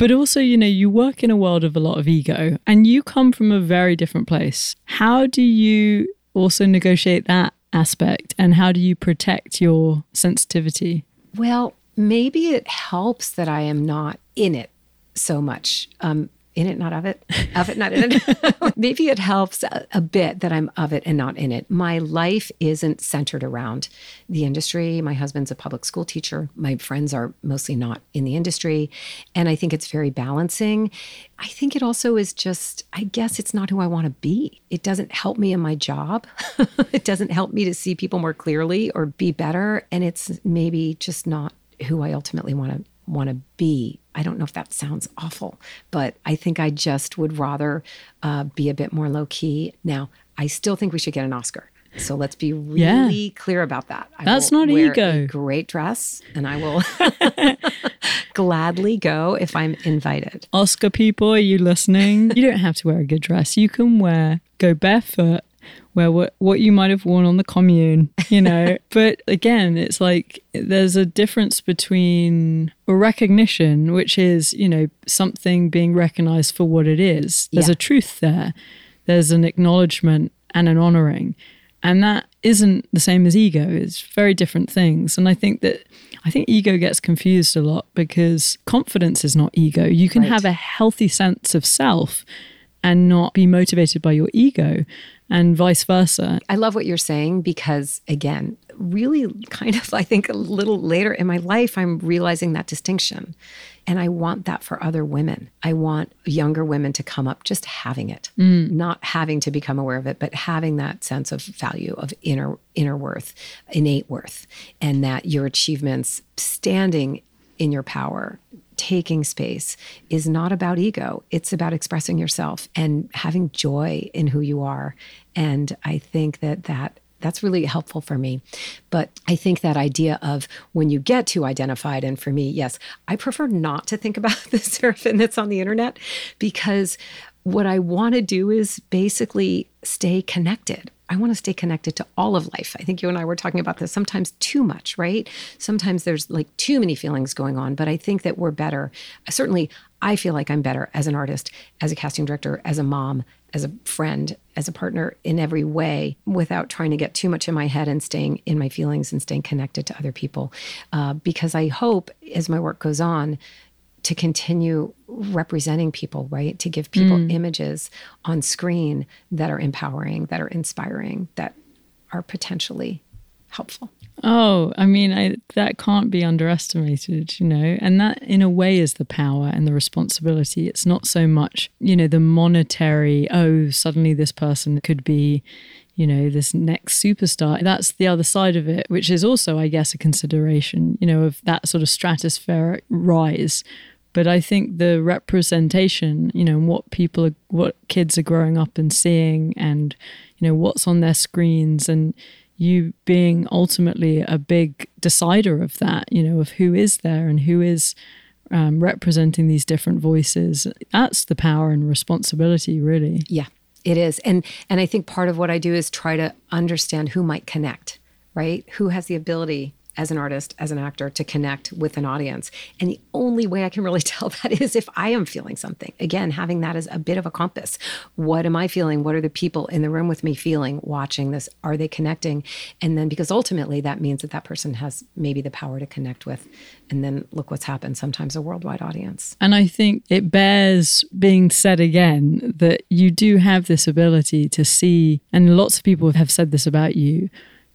But also, you know, you work in a world of a lot of ego and you come from a very different place. How do you also negotiate that aspect and how do you protect your sensitivity?
Well, maybe it helps that I am not in it so much. Um, in it, not of it, of it, not in it. maybe it helps a, a bit that I'm of it and not in it. My life isn't centered around the industry. My husband's a public school teacher. My friends are mostly not in the industry. And I think it's very balancing. I think it also is just, I guess it's not who I want to be. It doesn't help me in my job. it doesn't help me to see people more clearly or be better. And it's maybe just not who I ultimately want to want to be. I don't know if that sounds awful, but I think I just would rather uh, be a bit more low key. Now, I still think we should get an Oscar. So let's be really clear about that. I
That's
will
not
wear
ego.
A great dress, and I will gladly go if I'm invited.
Oscar people, are you listening? you don't have to wear a good dress. You can wear, go barefoot, wear what, what you might have worn on the commune, you know. but again, it's like there's a difference between a recognition, which is, you know, something being recognized for what it is. There's
Yeah.
a truth there, there's an acknowledgement and an honoring. And that isn't the same as ego. It's very different things. And I think that I think ego gets confused a lot because confidence is not ego. You can
Right.
have a healthy sense of self and not be motivated by your ego and vice versa.
I love what you're saying because, again, really kind of, I think a little later in my life, I'm realizing that distinction. And I want that for other women. I want younger women to come up just having it, mm. not having to become aware of it, but having that sense of value, of inner, inner worth, innate worth, and that your achievements standing in your power, taking space is not about ego. It's about expressing yourself and having joy in who you are. And I think that that that's really helpful for me. But I think that idea of when you get too identified, and for me, yes, I prefer not to think about the Sarah Finn that's on the internet because what I want to do is basically stay connected. I want to stay connected to all of life. I think you and I were talking about this sometimes too much, right? Sometimes there's like too many feelings going on, but I think that we're better. Certainly, I feel like I'm better as an artist, as a casting director, as a mom, as a friend, as a partner in every way without trying to get too much in my head and staying in my feelings and staying connected to other people. Uh, because I hope as my work goes on, to continue representing people, right? To give people mm. images on screen that are empowering, that are inspiring, that are potentially helpful.
Oh, I mean, I, that can't be underestimated, you know, and that in a way is the power and the responsibility. It's not so much, you know, the monetary, oh, suddenly this person could be, you know, this next superstar. That's the other side of it, which is also, I guess, a consideration, you know, of that sort of stratospheric rise. But I think the representation, you know, what people, are, what kids are growing up and seeing, and, you know, what's on their screens, and you being ultimately a big decider of that, you know, of who is there and who is um, representing these different voices. That's the power and responsibility, really.
Yeah, it is. And and I think part of what I do is try to understand who might connect, right? Who has the ability as an artist, as an actor, to connect with an audience. And the only way I can really tell that is if I am feeling something. Again, having that as a bit of a compass. What am I feeling? What are the people in the room with me feeling watching this? Are they connecting? And then, because ultimately that means that that person has maybe the power to connect with. And then look what's happened, sometimes a worldwide audience.
And I think it bears being said again that you do have this ability to see, and lots of people have said this about you,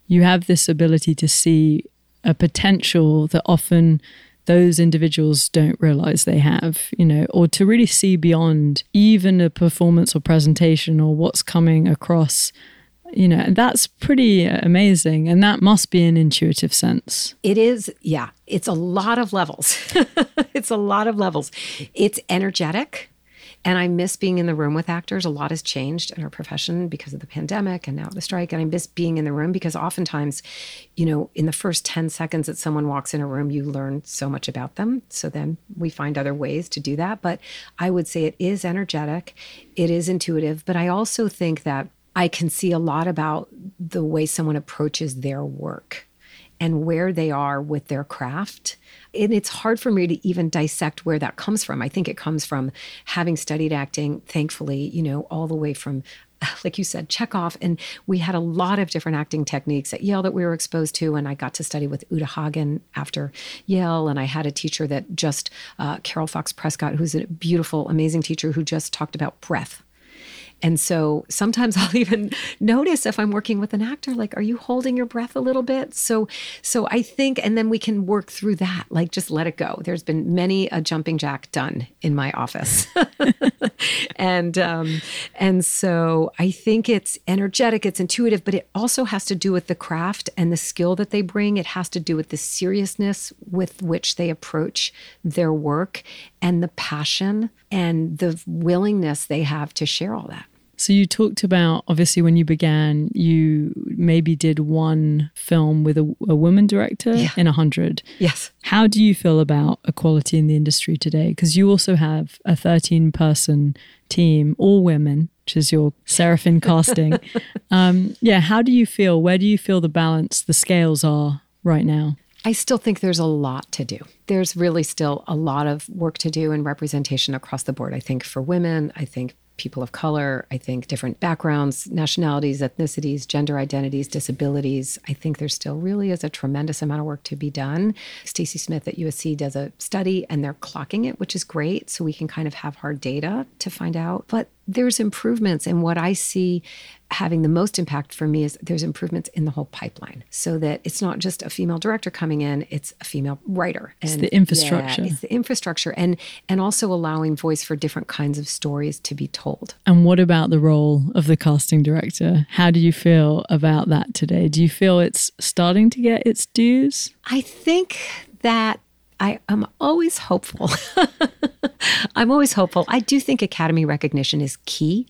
you have this ability to see a potential that often those individuals don't realize they have, you know, or to really see beyond even a performance or presentation or what's coming across, you know, that's pretty amazing. And that must be an intuitive sense.
It is, yeah, it's a lot of levels. it's a lot of levels. It's energetic. And I miss being in the room with actors. A lot has changed in our profession because of the pandemic and now the strike. And I miss being in the room because oftentimes, you know, in the first 10 seconds that someone walks in a room, you learn so much about them. So then we find other ways to do that. But I would say it is energetic, it is intuitive. But I also think that I can see a lot about the way someone approaches their work and where they are with their craft and it's hard for me to even dissect where that comes from. I think it comes from having studied acting, thankfully, you know, all the way from like you said, Chekhov. And we had a lot of different acting techniques at Yale that we were exposed to. And I got to study with Uta Hagen after Yale. And I had a teacher that just, uh, Carol Fox Prescott, who's a beautiful, amazing teacher who just talked about breath and so sometimes I'll even notice if I'm working with an actor, like, are you holding your breath a little bit? So, so I think, and then we can work through that, like just let it go. There's been many a jumping jack done in my office. and, um, and so I think it's energetic, it's intuitive, but it also has to do with the craft and the skill that they bring. It has to do with the seriousness with which they approach their work and the passion and the willingness they have to share all that.
So you talked about obviously when you began, you maybe did one film with a, a woman director yeah. in a hundred.
Yes.
How do you feel about equality in the industry today? Because you also have a 13 person team, all women, which is your Sarah Finn casting. um, yeah. How do you feel? Where do you feel the balance, the scales are right now?
I still think there's a lot to do. There's really still a lot of work to do in representation across the board. I think for women, I think people of color, I think different backgrounds, nationalities, ethnicities, gender identities, disabilities. I think there still really is a tremendous amount of work to be done. Stacy Smith at USC does a study and they're clocking it, which is great. So we can kind of have hard data to find out. But there's improvements. And what I see having the most impact for me is there's improvements in the whole pipeline so that it's not just a female director coming in it's a female writer.
And it's the infrastructure.
yeah, it's the infrastructure and and also allowing voice for different kinds of stories to be told.
And what about the role of the casting director? How do you feel about that today? Do you feel it's starting to get its dues?
I think that I am always hopeful. I'm always hopeful. I do think Academy recognition is key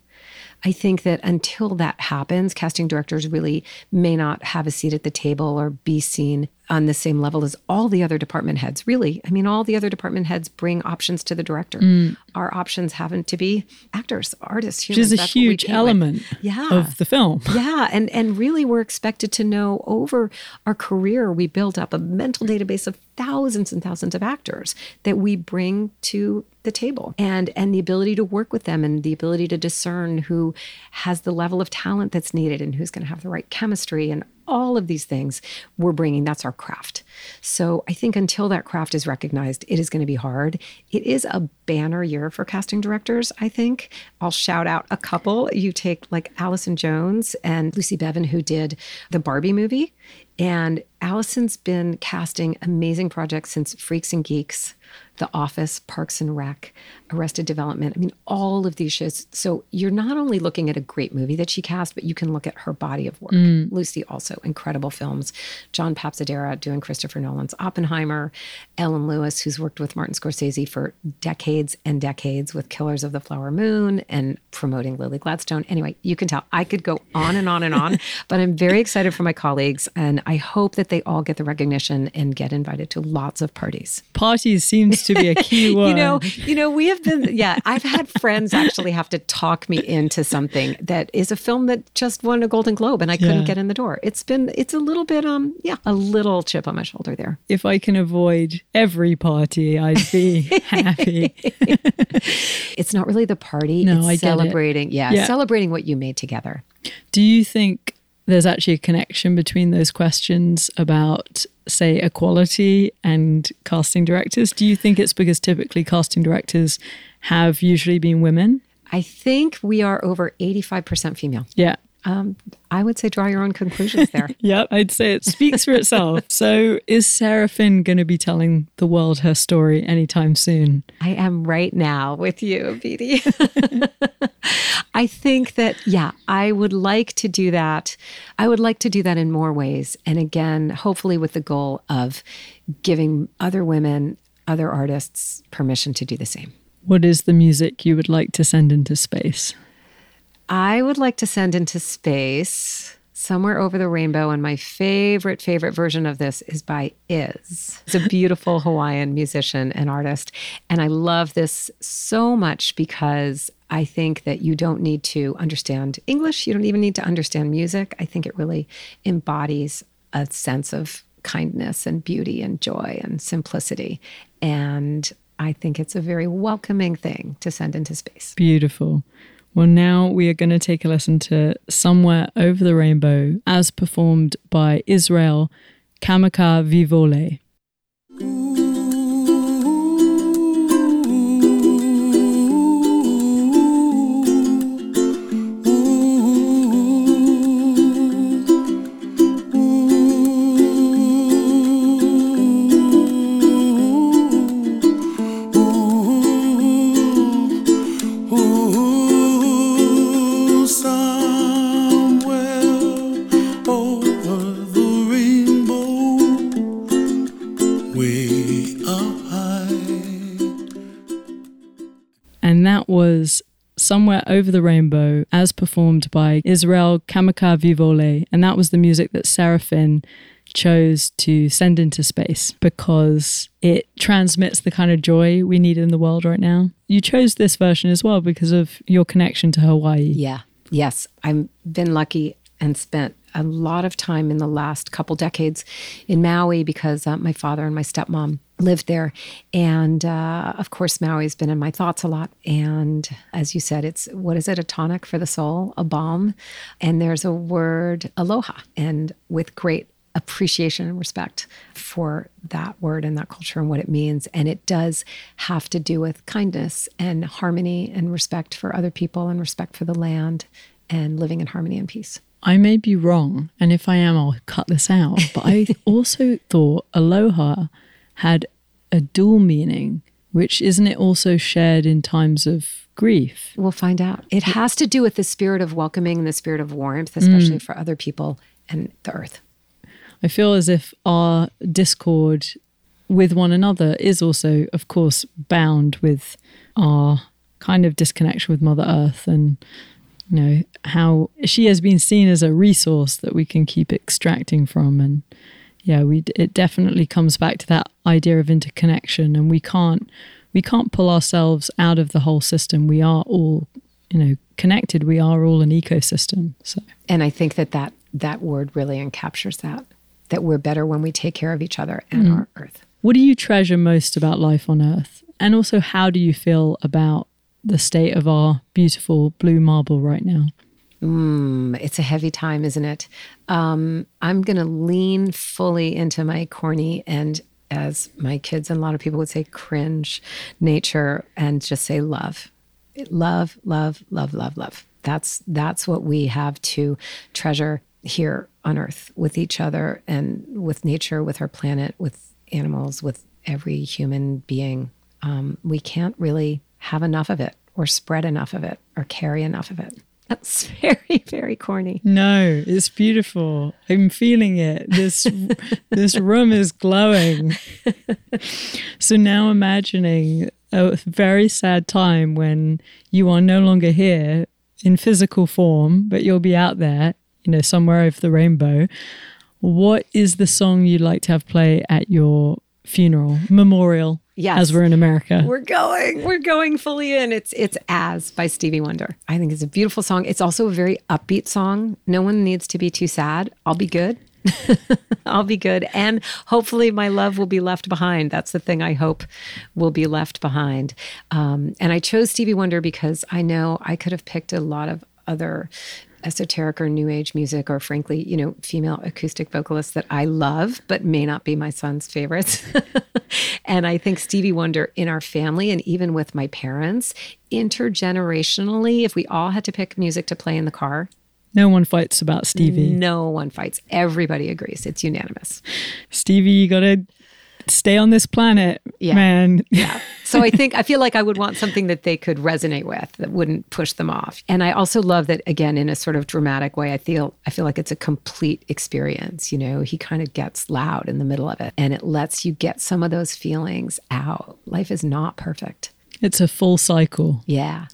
I think that until that happens, casting directors really may not have a seat at the table or be seen on the same level as all the other department heads. Really, I mean, all the other department heads bring options to the director. Mm. Our options happen to be actors, artists, humans.
Which is a huge element yeah. of the film.
Yeah, and and really, we're expected to know over our career. We build up a mental database of thousands and thousands of actors that we bring to the table and and the ability to work with them and the ability to discern who has the level of talent that's needed and who's going to have the right chemistry and all of these things we're bringing. That's our craft. So I think until that craft is recognized, it is going to be hard. It is a banner year for casting directors, I think. I'll shout out a couple. You take like Allison Jones and Lucy Bevan, who did the Barbie movie. And Allison's been casting amazing projects since Freaks and Geeks the Office, Parks and Rec, Arrested Development. I mean, all of these shows. So you're not only looking at a great movie that she cast, but you can look at her body of work. Mm. Lucy also incredible films. John Papsidera doing Christopher Nolan's Oppenheimer. Ellen Lewis, who's worked with Martin Scorsese for decades and decades with Killers of the Flower Moon and promoting Lily Gladstone. Anyway, you can tell I could go on and on and on, but I'm very excited for my colleagues, and I hope that they all get the recognition and get invited to lots of parties.
Parties seems to be a key word.
you know, you know, we have been. Yeah, I've had friends actually have to talk me into something that is a film that just won a Golden Globe, and I couldn't
Yeah.
get in the door. It's been, it's a little bit, um, yeah, a little chip on my shoulder there.
if I can avoid every party, I'd be happy.
It's not really the party.
No,
it's
I get it.
celebrating. Yeah,
Yeah.
celebrating what you made together.
Do you think there's actually a connection between those questions about, say, equality and casting directors? Do you think it's because typically casting directors have usually been women?
I think we are over 85% female.
Yeah.
Um, I would say draw your own conclusions there.
Yep, I'd say it speaks for itself. So, is Sarah Finn going to be telling the world her story anytime soon?
I am right now with you, Beatie. I think that, yeah, I would like to do that. I would like to do that in more ways. And again, hopefully with the goal of giving other women, other artists permission to do the same.
What is the music you would like to send into space?
I would like to send into space somewhere over the rainbow. And my favorite, favorite version of this is by Iz. It's a beautiful Hawaiian musician and artist. And I love this so much because I think that you don't need to understand English. You don't even need to understand music. I think it really embodies a sense of kindness and beauty and joy and simplicity. And I think it's a very welcoming thing to send into space.
Beautiful. Well, now we are going to take a listen to Somewhere Over the Rainbow as performed by Israel Kamakawiwo'ole. Was Somewhere Over the Rainbow as performed by Israel Kamakawiwo'ole. And that was the music that Sarah Finn chose to send into space because it transmits the kind of joy we need in the world right now. You chose this version as well because of your connection to Hawaii.
Yeah. Yes. I've been lucky and spent a lot of time in the last couple decades in Maui because uh, my father and my stepmom lived there. And uh, of course, Maui's been in my thoughts a lot. And as you said, it's what is it? A tonic for the soul, a balm. And there's a word, aloha. And with great appreciation and respect for that word and that culture and what it means. And it does have to do with kindness and harmony and respect for other people and respect for the land and living in harmony and peace.
I may be wrong, and if I am, I'll cut this out. But I also thought aloha had a dual meaning, which isn't it also shared in times of grief?
We'll find out. It has to do with the spirit of welcoming and the spirit of warmth, especially mm. for other people and the earth.
I feel as if our discord with one another is also, of course, bound with our kind of disconnection with Mother Earth and you know how she has been seen as a resource that we can keep extracting from and yeah we it definitely comes back to that idea of interconnection and we can't we can't pull ourselves out of the whole system we are all you know connected we are all an ecosystem so
And I think that that, that word really encaptures that, that we're better when we take care of each other and mm. our earth.
What do you treasure most about life on Earth? And also, how do you feel about the state of our beautiful blue marble right now?
Mm, it's a heavy time, isn't it? Um, I'm going to lean fully into my corny and, as my kids and a lot of people would say, cringe nature and just say love. Love, love, love, love, love. That's that's what we have to treasure here on Earth with each other and with nature, with our planet, with animals, with every human being. Um, we can't really have enough of it, or spread enough of it, or carry enough of it. That's very, very corny.
No, it's beautiful. I'm feeling it. This this room is glowing. So now imagining a very sad time when you are no longer here in physical form, but you'll be out there, you know, somewhere over the rainbow. What is the song you'd like to have play at your funeral, memorial,
Yes.
as we're in America?
We're going. We're going fully in. It's it's As by Stevie Wonder. I think it's a beautiful song. It's also a very upbeat song. No one needs to be too sad. I'll be good. I'll be good. And hopefully my love will be left behind. That's the thing I hope will be left behind. Um, and I chose Stevie Wonder because I know I could have picked a lot of other esoteric or new age music or frankly you know female acoustic vocalists that i love but may not be my son's favorites. And i think stevie wonder in our family and even with my parents intergenerationally if we all had to pick music to play in the car
no one fights about Stevie.
no one fights. Everybody agrees. It's unanimous.
Stevie, you got to stay on this planet,
Yeah.
man.
yeah so i think i feel like i would want something that they could resonate with that wouldn't push them off and i also love that again in a sort of dramatic way i feel i feel like it's a complete experience you know he kind of gets loud in the middle of it and it lets you get some of those feelings out life is not perfect
It's a full cycle.
yeah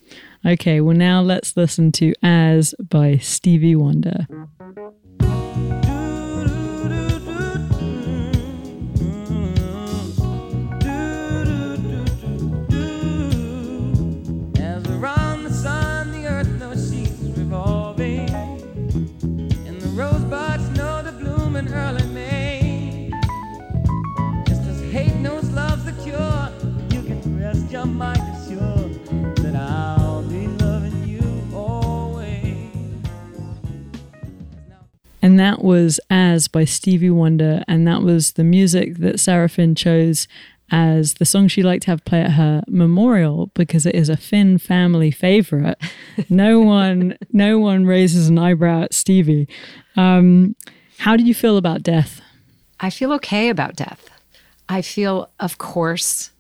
Okay, well, now let's listen to As by Stevie Wonder.
And that
was As by Stevie Wonder. And that was the music that Sarah Finn chose as the song she liked to have play at her memorial because it is a Finn family favorite. no one, no one raises an eyebrow at Stevie. Um, how do you feel about death?
I feel okay about death. I feel, of course,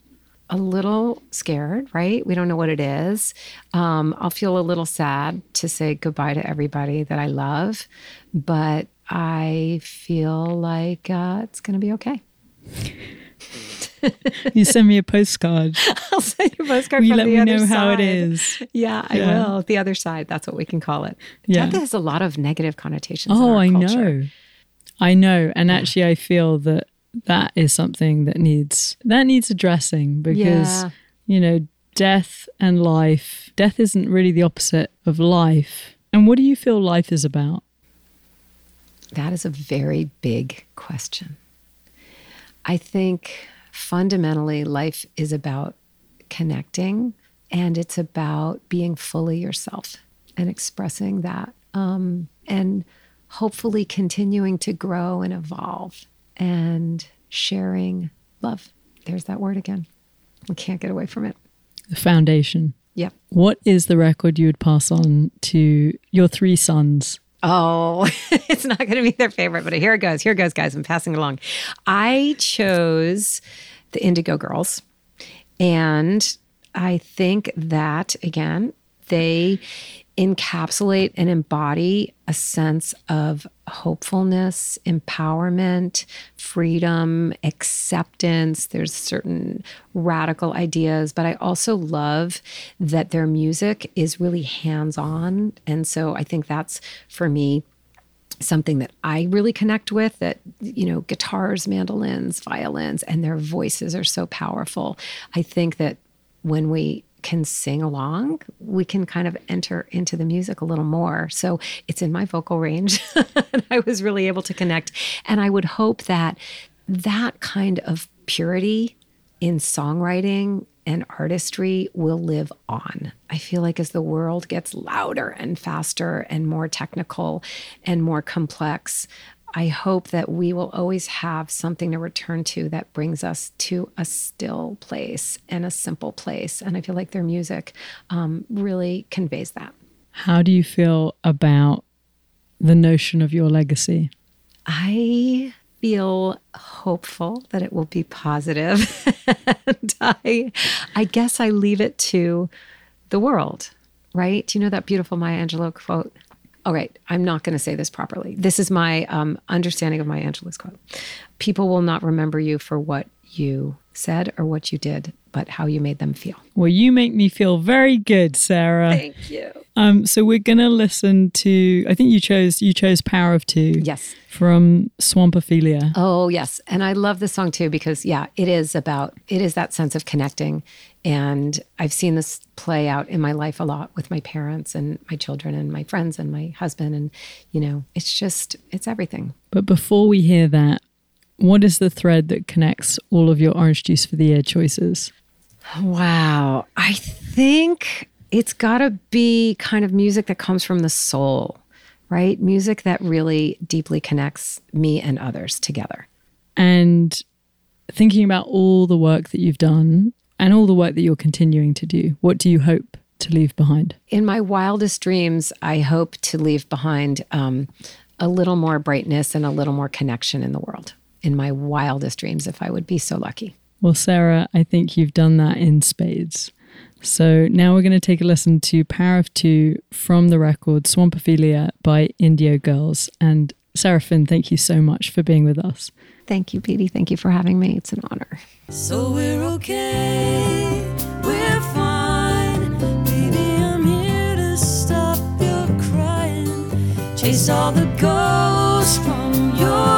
a little scared, right? We don't know what it is. Um, I'll feel a little sad to say goodbye to everybody that I love, but I feel like uh, it's going to be okay.
You send me a postcard.
I'll send you a postcard
you let
the
me
other
know how it
side. Yeah, I
Yeah.
will. The other side, that's what we can call it.
Yeah.
Death has a lot of negative connotations. in
Oh, I
culture.
know. I know. And actually I feel that that is something that needs that needs addressing because
Yeah.
you know, death and life, death isn't really the opposite of life. And what do you feel life is about?
That is a very big question. I think fundamentally, life is about connecting and it's about being fully yourself and expressing that um, and hopefully continuing to grow and evolve and sharing love. There's that word again. We can't get away from it.
The foundation.
Yep.
What is the record you would pass on to your three sons?
Oh, it's not going to be their favorite, but here it goes. Here it goes, guys. I'm passing along. I chose the Indigo Girls, and I think that, again, they encapsulate and embody a sense of hopefulness, empowerment, freedom, acceptance. There's certain radical ideas, but I also love that their music is really hands on. And so I think that's for me something that I really connect with that, you know, guitars, mandolins, violins, and their voices are so powerful. I think that when we can sing along, we can kind of enter into the music a little more. So it's in my vocal range. and I was really able to connect. And I would hope that that kind of purity in songwriting and artistry will live on. I feel like as the world gets louder and faster and more technical and more complex, I hope that we will always have something to return to that brings us to a still place and a simple place. And I feel like their music um, really conveys that.
How do you feel about the notion of your legacy?
I feel hopeful that it will be positive. and I I guess I leave it to the world, right? Do you know that beautiful Maya Angelou quote? All right, I'm not going to say this properly. This is my um, understanding of Maya Angelou's quote. People will not remember you for what you said or what you did, but how you made them feel.
Well, you make me feel very good, Sarah.
Thank you.
Um, so we're gonna listen to. I think you chose you chose "Power of Two
Yes.
from Swamp Ophelia.
Oh, yes. And I love this song too because, yeah, it is about, it is that sense of connecting. And I've seen this play out in my life a lot with my parents and my children and my friends and my husband. And, you know, it's just, it's everything.
But before we hear that, what is the thread that connects all of your Orange Juice for the Ears choices?
Wow. I think it's got to be kind of music that comes from the soul, right? Music that really deeply connects me and others together.
And thinking about all the work that you've done and all the work that you're continuing to do, what do you hope to leave behind?
In my wildest dreams, I hope to leave behind um, a little more brightness and a little more connection in the world. In my wildest dreams, if I would be so lucky.
Well, Sarah, I think you've done that in spades. So now we're going to take a listen to Power of Two from the record Swamp Ophelia by Indigo Girls. And Sarah Finn, thank you so much for being with us.
Thank you, Beatie. Thank you for having me. It's an honor.
So we're okay, we're fine. Baby, I'm here to stop your crying. Chase all the ghosts from your